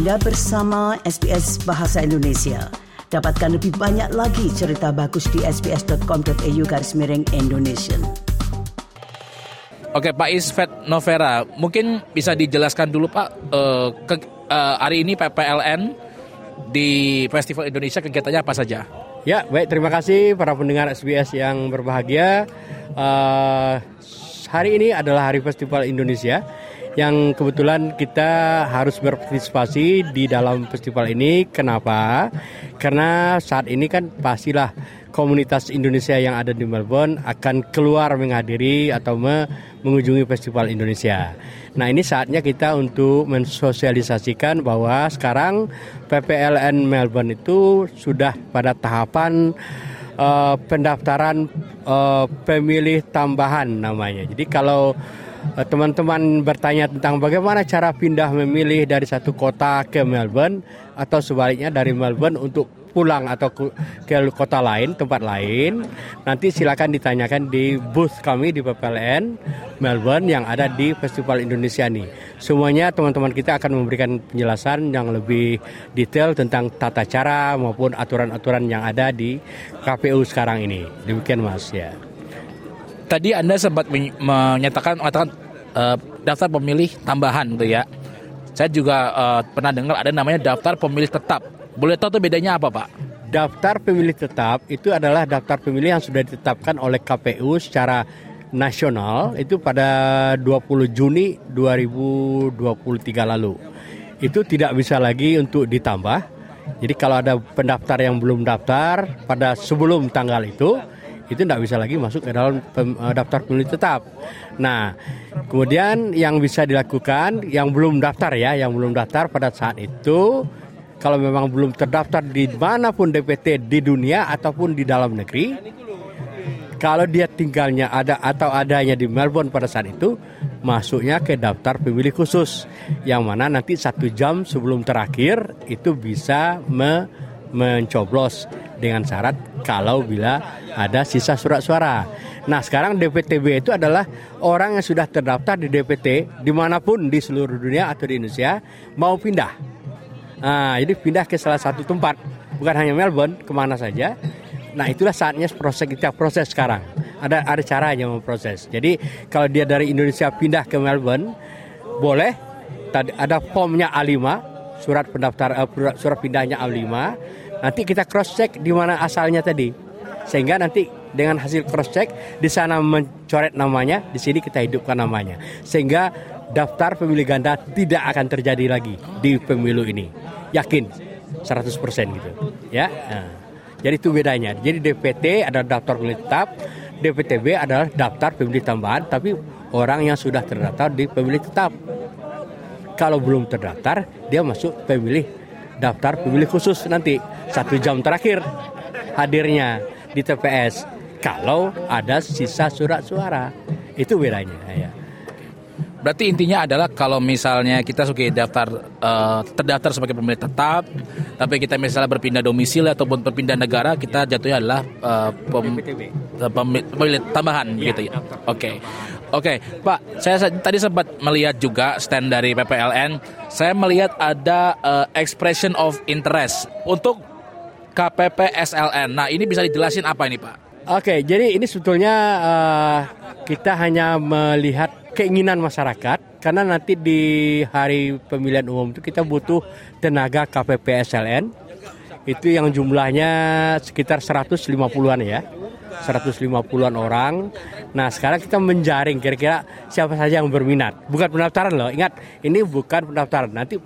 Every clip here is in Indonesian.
Anda bersama SBS Bahasa Indonesia. Dapatkan lebih banyak lagi cerita bagus di sbs.com.au garis miring Indonesia. Oke Pak Isfet Novera, mungkin bisa dijelaskan dulu Pak, uh, ke, uh, hari ini PPLN di Festival Indonesia kegiatannya apa saja? Ya, baik terima kasih para pendengar SBS yang berbahagia. Uh, hari ini adalah Hari Festival Indonesia yang kebetulan kita harus berpartisipasi di dalam festival ini. Kenapa? Karena saat ini kan pastilah komunitas Indonesia yang ada di Melbourne akan keluar menghadiri atau mengunjungi festival Indonesia. Nah ini saatnya kita untuk mensosialisasikan bahwa sekarang PPLN Melbourne itu sudah pada tahapan uh, pendaftaran uh, pemilih tambahan namanya. Jadi kalau teman-teman bertanya tentang bagaimana cara pindah memilih dari satu kota ke Melbourne atau sebaliknya dari Melbourne untuk pulang atau ke kota lain, tempat lain, nanti silakan ditanyakan di booth kami di PPLN Melbourne yang ada di Festival Indonesia ini. Semuanya teman-teman kita akan memberikan penjelasan yang lebih detail tentang tata cara maupun aturan-aturan yang ada di KPU sekarang ini. Demikian Mas ya tadi Anda sempat menyatakan mengatakan uh, daftar pemilih tambahan gitu ya. Saya juga uh, pernah dengar ada namanya daftar pemilih tetap. Boleh tahu tuh bedanya apa, Pak? Daftar pemilih tetap itu adalah daftar pemilih yang sudah ditetapkan oleh KPU secara nasional itu pada 20 Juni 2023 lalu. Itu tidak bisa lagi untuk ditambah. Jadi kalau ada pendaftar yang belum daftar pada sebelum tanggal itu, itu tidak bisa lagi masuk ke dalam uh, daftar pemilih tetap. Nah, kemudian yang bisa dilakukan yang belum daftar ya, yang belum daftar pada saat itu kalau memang belum terdaftar di mana pun DPT di dunia ataupun di dalam negeri, kalau dia tinggalnya ada atau adanya di Melbourne pada saat itu, masuknya ke daftar pemilih khusus, yang mana nanti satu jam sebelum terakhir itu bisa me mencoblos dengan syarat kalau bila ada sisa surat suara. Nah sekarang DPTB itu adalah orang yang sudah terdaftar di DPT di mana pun di seluruh dunia atau di Indonesia mau pindah. Nah, jadi pindah ke salah satu tempat, bukan hanya Melbourne, ke mana saja. Nah itulah saatnya proses kita proses sekarang. Ada ada caranya memproses. Jadi kalau dia dari Indonesia pindah ke Melbourne, boleh. Tadi ada formnya A5, surat pendaftar uh, surat pindahnya A5 Nanti kita cross check di mana asalnya tadi. Sehingga nanti dengan hasil cross check di sana mencoret namanya, di sini kita hidupkan namanya. Sehingga daftar pemilih ganda tidak akan terjadi lagi di pemilu ini. Yakin 100% gitu. Ya. Nah, jadi itu bedanya. Jadi DPT adalah daftar pemilih tetap, DPTB adalah daftar pemilih tambahan tapi orang yang sudah terdaftar di pemilih tetap. Kalau belum terdaftar, dia masuk pemilih daftar pemilih khusus nanti satu jam terakhir hadirnya di TPS kalau ada sisa surat suara itu bedanya ya. Berarti intinya adalah kalau misalnya kita sebagai daftar uh, terdaftar sebagai pemilih tetap, tapi kita misalnya berpindah domisili ataupun berpindah negara, kita jatuhnya adalah uh, pem, pemilih tambahan ya, gitu ya. Oke. Okay. Oke, okay, Pak, saya tadi sempat melihat juga stand dari PPLN. Saya melihat ada uh, expression of interest untuk KPP SLN. Nah, ini bisa dijelasin apa ini, Pak? Oke, okay, jadi ini sebetulnya uh, kita hanya melihat keinginan masyarakat karena nanti di hari pemilihan umum itu kita butuh tenaga KPP SLN. Itu yang jumlahnya sekitar 150-an ya 150-an orang. Nah, sekarang kita menjaring kira-kira siapa saja yang berminat. Bukan pendaftaran loh. Ingat, ini bukan pendaftaran. Nanti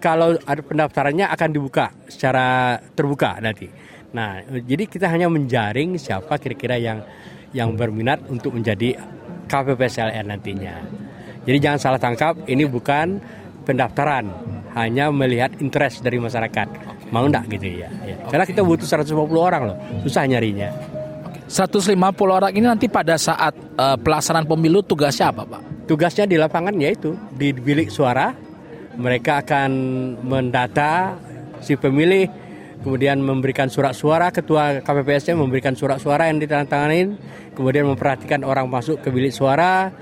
kalau ada pendaftarannya akan dibuka secara terbuka nanti. Nah, jadi kita hanya menjaring siapa kira-kira yang yang berminat untuk menjadi KPPSLN nantinya. Jadi jangan salah tangkap, ini bukan pendaftaran, hanya melihat interest dari masyarakat. Mau enggak gitu ya. ya. Karena kita butuh 150 orang loh, susah nyarinya. 150 orang ini nanti pada saat uh, pelaksanaan pemilu tugasnya apa Pak? Tugasnya di lapangan yaitu di bilik suara mereka akan mendata si pemilih kemudian memberikan surat suara ketua KPPS memberikan surat suara yang ditandatangani, kemudian memperhatikan orang masuk ke bilik suara,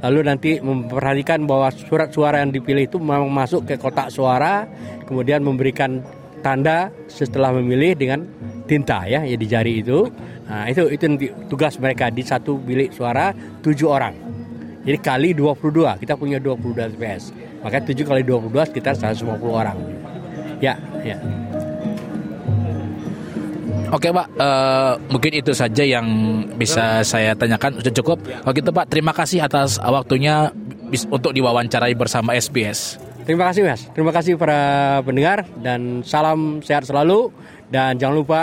lalu nanti memperhatikan bahwa surat suara yang dipilih itu memang masuk ke kotak suara, kemudian memberikan tanda setelah memilih dengan tinta ya, ya di jari itu. Nah, itu itu tugas mereka di satu bilik suara tujuh orang. Jadi kali 22, kita punya 22 TPS. Maka 7 kali 22 sekitar 150 orang. Ya, ya. Oke Pak, uh, mungkin itu saja yang bisa saya tanyakan. Sudah cukup. Kalau gitu Pak, terima kasih atas waktunya untuk diwawancarai bersama SBS. Terima kasih Mas. Terima kasih para pendengar dan salam sehat selalu dan jangan lupa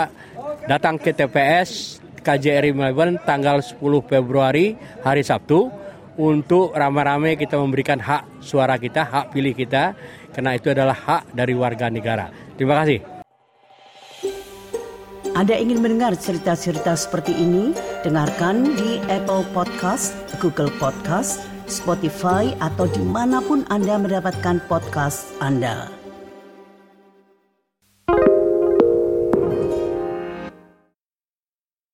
datang ke TPS KJRI Melbourne tanggal 10 Februari hari Sabtu untuk ramai-ramai kita memberikan hak suara kita, hak pilih kita karena itu adalah hak dari warga negara. Terima kasih. Anda ingin mendengar cerita-cerita seperti ini? Dengarkan di Apple Podcast, Google Podcast, Spotify, atau di mana pun Anda mendapatkan podcast Anda.